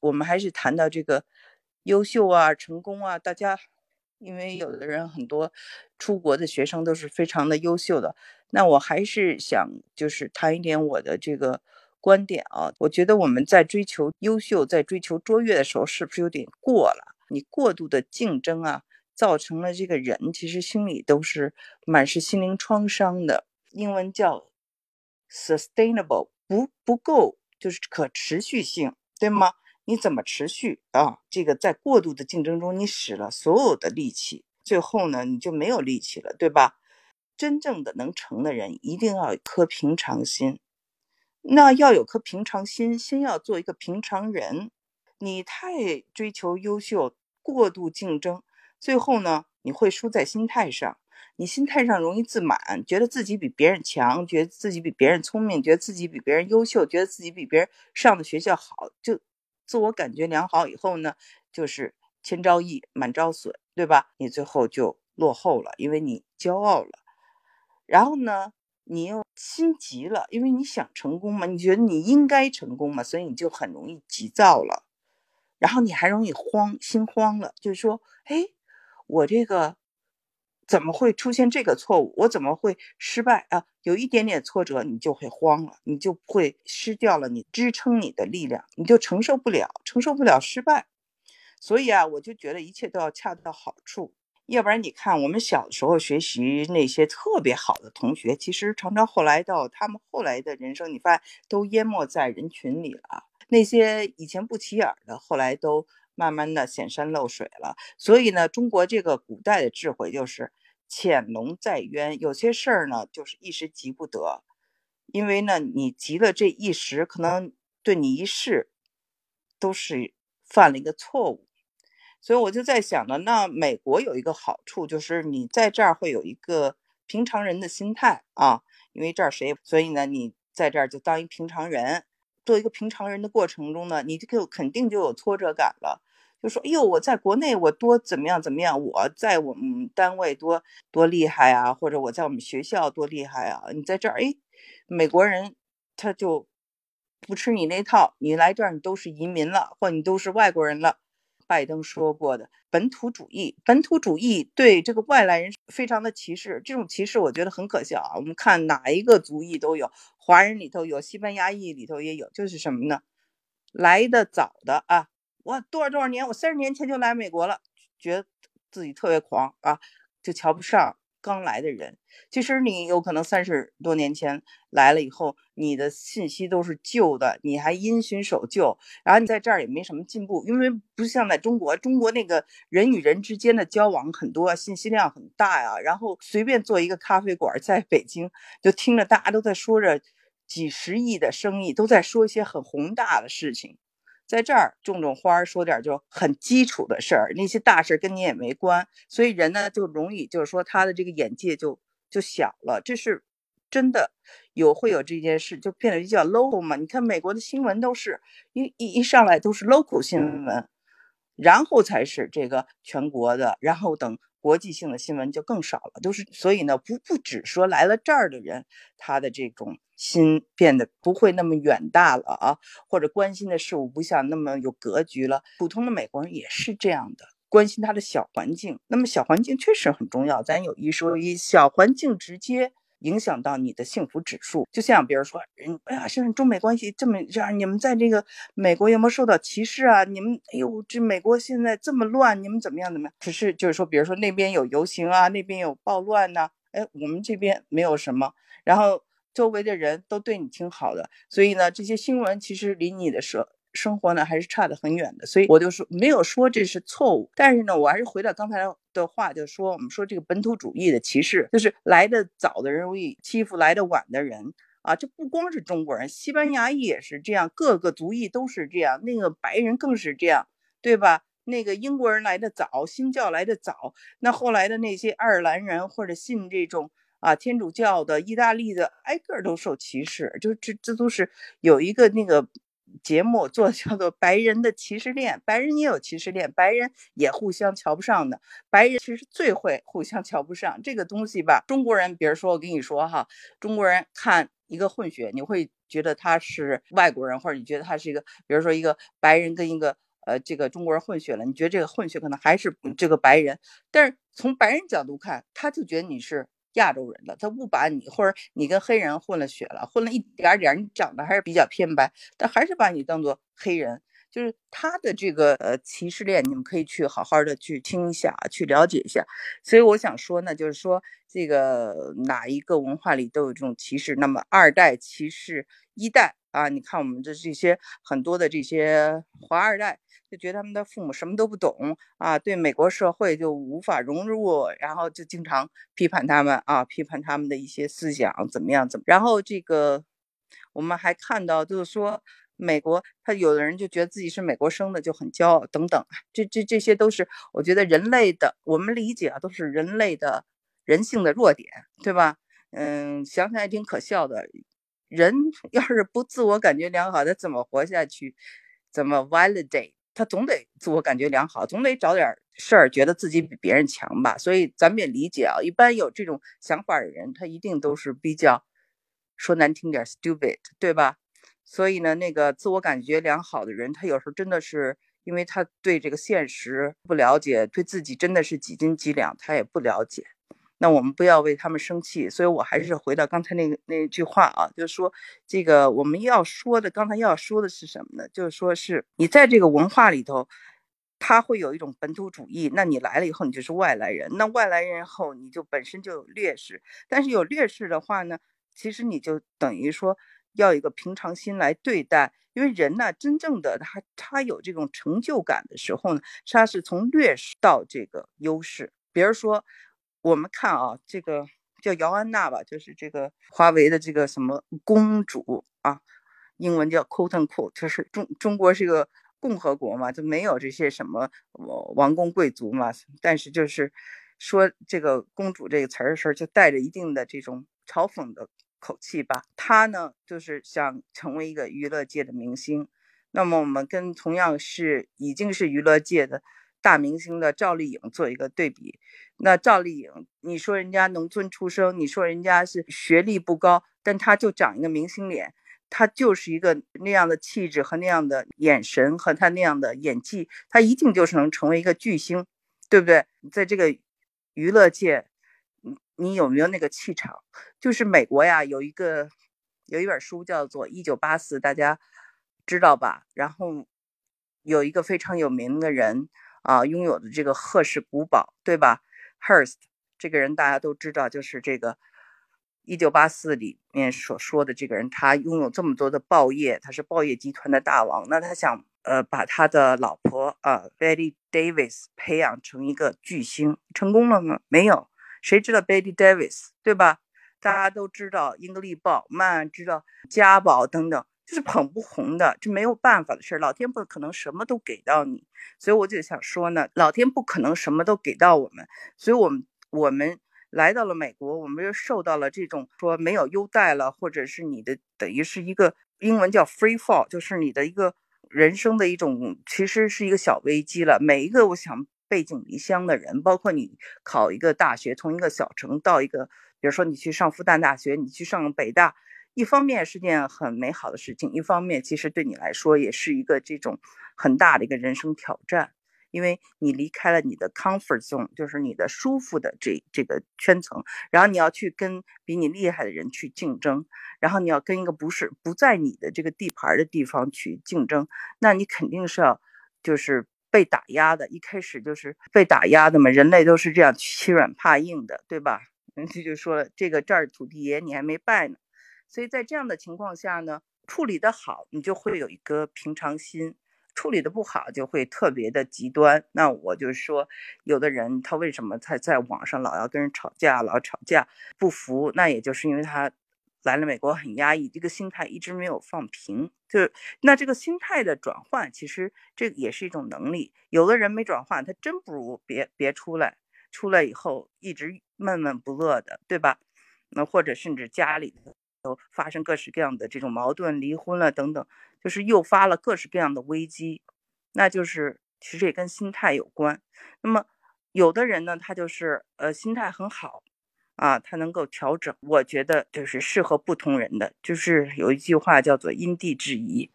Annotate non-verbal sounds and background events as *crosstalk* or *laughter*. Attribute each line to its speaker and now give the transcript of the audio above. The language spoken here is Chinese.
Speaker 1: 我们还是谈到这个优秀啊、成功啊，大家因为有的人很多出国的学生都是非常的优秀的，那我还是想就是谈一点我的这个观点啊。我觉得我们在追求优秀、在追求卓越的时候，是不是有点过了？你过度的竞争啊，造成了这个人其实心里都是满是心灵创伤的。英文叫 sustainable，不不够，就是可持续性，对吗？你怎么持续啊？这个在过度的竞争中，你使了所有的力气，最后呢，你就没有力气了，对吧？真正的能成的人，一定要有颗平常心。那要有颗平常心，先要做一个平常人。你太追求优秀。过度竞争，最后呢，你会输在心态上。你心态上容易自满，觉得自己比别人强，觉得自己比别人聪明，觉得自己比别人优秀，觉得自己比别人上的学校好，就自我感觉良好。以后呢，就是千招易，满招损，对吧？你最后就落后了，因为你骄傲了。然后呢，你又心急了，因为你想成功嘛，你觉得你应该成功嘛，所以你就很容易急躁了。然后你还容易慌，心慌了，就是说，哎，我这个怎么会出现这个错误？我怎么会失败啊？有一点点挫折，你就会慌了，你就会失掉了你支撑你的力量，你就承受不了，承受不了失败。所以啊，我就觉得一切都要恰到好处，要不然你看我们小时候学习那些特别好的同学，其实常常后来到他们后来的人生，你发现都淹没在人群里了。那些以前不起眼的，后来都慢慢的显山露水了。所以呢，中国这个古代的智慧就是潜龙在渊，有些事儿呢就是一时急不得，因为呢你急了这一时，可能对你一世都是犯了一个错误。所以我就在想呢，那美国有一个好处就是你在这儿会有一个平常人的心态啊，因为这儿谁，所以呢你在这儿就当一平常人。做一个平常人的过程中呢，你就肯定就有挫折感了，就说：“哎呦，我在国内我多怎么样怎么样，我在我们单位多多厉害啊，或者我在我们学校多厉害啊。”你在这儿，哎，美国人他就不吃你那套，你来这儿你都是移民了，或你都是外国人了。拜登说过的本土主义，本土主义对这个外来人非常的歧视，这种歧视我觉得很可笑啊。我们看哪一个族裔都有，华人里头有，西班牙裔里头也有，就是什么呢？来的早的啊，我多少多少年，我三十年前就来美国了，觉得自己特别狂啊，就瞧不上。刚来的人，其实你有可能三十多年前来了以后，你的信息都是旧的，你还因循守旧，然后你在这儿也没什么进步，因为不像在中国，中国那个人与人之间的交往很多，信息量很大呀。然后随便做一个咖啡馆，在北京就听着大家都在说着几十亿的生意，都在说一些很宏大的事情。在这儿种种花，说点就很基础的事儿，那些大事跟你也没关，所以人呢就容易就是说他的这个眼界就就小了，这是真的有会有这件事，就变得比较 local 嘛。你看美国的新闻都是一一一上来都是 local 新闻，然后才是这个全国的，然后等。国际性的新闻就更少了，都是所以呢，不不只说来了这儿的人，他的这种心变得不会那么远大了啊，或者关心的事物不像那么有格局了。普通的美国人也是这样的，关心他的小环境。那么小环境确实很重要，咱有一说一，小环境直接。影响到你的幸福指数，就像比如说，嗯，哎呀，现在中美关系这么这样，你们在这个美国有没有受到歧视啊？你们，哎呦，这美国现在这么乱，你们怎么样怎么样？只是就是说，比如说那边有游行啊，那边有暴乱呐，哎，我们这边没有什么，然后周围的人都对你挺好的，所以呢，这些新闻其实离你的社生活呢还是差得很远的，所以我就说没有说这是错误，但是呢，我还是回到刚才的话，就说我们说这个本土主义的歧视，就是来的早的人容易欺负来的晚的人啊，这不光是中国人，西班牙也是这样，各个族裔都是这样，那个白人更是这样，对吧？那个英国人来的早，新教来的早，那后来的那些爱尔兰人或者信这种啊天主教的、意大利的，挨个都受歧视，就这这都是有一个那个。节目做叫做白人的歧视链，白人也有歧视链，白人也互相瞧不上的。白人其实最会互相瞧不上这个东西吧。中国人，比如说我跟你说哈，中国人看一个混血，你会觉得他是外国人，或者你觉得他是一个，比如说一个白人跟一个呃这个中国人混血了，你觉得这个混血可能还是这个白人，但是从白人角度看，他就觉得你是亚洲人了，他不把你或者你跟黑人混了血了，混了一点点，你长得还是比较偏白，他还是把你当做黑人。就是他的这个呃歧视链，你们可以去好好的去听一下，去了解一下。所以我想说呢，就是说这个哪一个文化里都有这种歧视。那么二代歧视一代啊，你看我们的这些很多的这些华二代，就觉得他们的父母什么都不懂啊，对美国社会就无法融入，然后就经常批判他们啊，批判他们的一些思想怎么样怎么。然后这个我们还看到就是说。美国，他有的人就觉得自己是美国生的就很骄傲，等等，这这这些都是我觉得人类的，我们理解啊，都是人类的人性的弱点，对吧？嗯，想想也挺可笑的。人 *laughs* 要是不自我感觉良好，他怎么活下去？怎么 validate？他总得自我感觉良好，总得找点事儿，觉得自己比别人强吧。所以咱们也理解啊，一般有这种想法的人，他一定都是比较说难听点 stupid，对吧？所以呢，那个自我感觉良好的人，他有时候真的是因为他对这个现实不了解，对自己真的是几斤几两，他也不了解。那我们不要为他们生气。所以我还是回到刚才那个那句话啊，就是说这个我们要说的，刚才要说的是什么呢？就是说是你在这个文化里头，他会有一种本土主义。那你来了以后，你就是外来人。那外来人后，你就本身就有劣势。但是有劣势的话呢，其实你就等于说。要一个平常心来对待，因为人呢，真正的他他有这种成就感的时候呢，他是从劣势到这个优势。比如说，我们看啊，这个叫姚安娜吧，就是这个华为的这个什么公主啊，英文叫 quote unquote，就是中中国是一个共和国嘛，就没有这些什么王公贵族嘛，但是就是说这个公主这个词儿的时候，就带着一定的这种嘲讽的。口气吧，他呢就是想成为一个娱乐界的明星。那么我们跟同样是已经是娱乐界的大明星的赵丽颖做一个对比。那赵丽颖，你说人家农村出生，你说人家是学历不高，但她就长一个明星脸，她就是一个那样的气质和那样的眼神和她那样的演技，她一定就是能成为一个巨星，对不对？在这个娱乐界。你有没有那个气场？就是美国呀，有一个有一本书叫做《一九八四》，大家知道吧？然后有一个非常有名的人啊，拥有的这个赫氏古堡，对吧？Hearst 这个人大家都知道，就是这个《一九八四》里面所说的这个人，他拥有这么多的报业，他是报业集团的大王。那他想呃把他的老婆啊，Betty Davis 培养成一个巨星，成功了吗？没有。谁知道 Betty Davis 对吧？大家都知道英格丽鲍曼，知道家宝等等，就是捧不红的，这没有办法的事儿。老天不可能什么都给到你，所以我就想说呢，老天不可能什么都给到我们，所以我们我们来到了美国，我们又受到了这种说没有优待了，或者是你的等于是一个英文叫 free fall，就是你的一个人生的一种，其实是一个小危机了。每一个我想。背井离乡的人，包括你考一个大学，从一个小城到一个，比如说你去上复旦大学，你去上北大，一方面是件很美好的事情，一方面其实对你来说也是一个这种很大的一个人生挑战，因为你离开了你的 comfort zone，就是你的舒服的这这个圈层，然后你要去跟比你厉害的人去竞争，然后你要跟一个不是不在你的这个地盘的地方去竞争，那你肯定是要就是。被打压的，一开始就是被打压的嘛。人类都是这样欺软怕硬的，对吧？人 *laughs* 家就说了，这个这儿土地爷你还没拜呢。所以在这样的情况下呢，处理的好，你就会有一个平常心；处理的不好，就会特别的极端。那我就说，有的人他为什么他在网上老要跟人吵架，老吵架不服？那也就是因为他。来了美国很压抑，这个心态一直没有放平，就是那这个心态的转换，其实这也是一种能力。有的人没转换，他真不如别别出来，出来以后一直闷闷不乐的，对吧？那或者甚至家里都发生各式各样的这种矛盾，离婚了等等，就是诱发了各式各样的危机，那就是其实也跟心态有关。那么有的人呢，他就是呃心态很好。啊，他能够调整。我觉得就是适合不同人的，就是有一句话叫做因地制宜。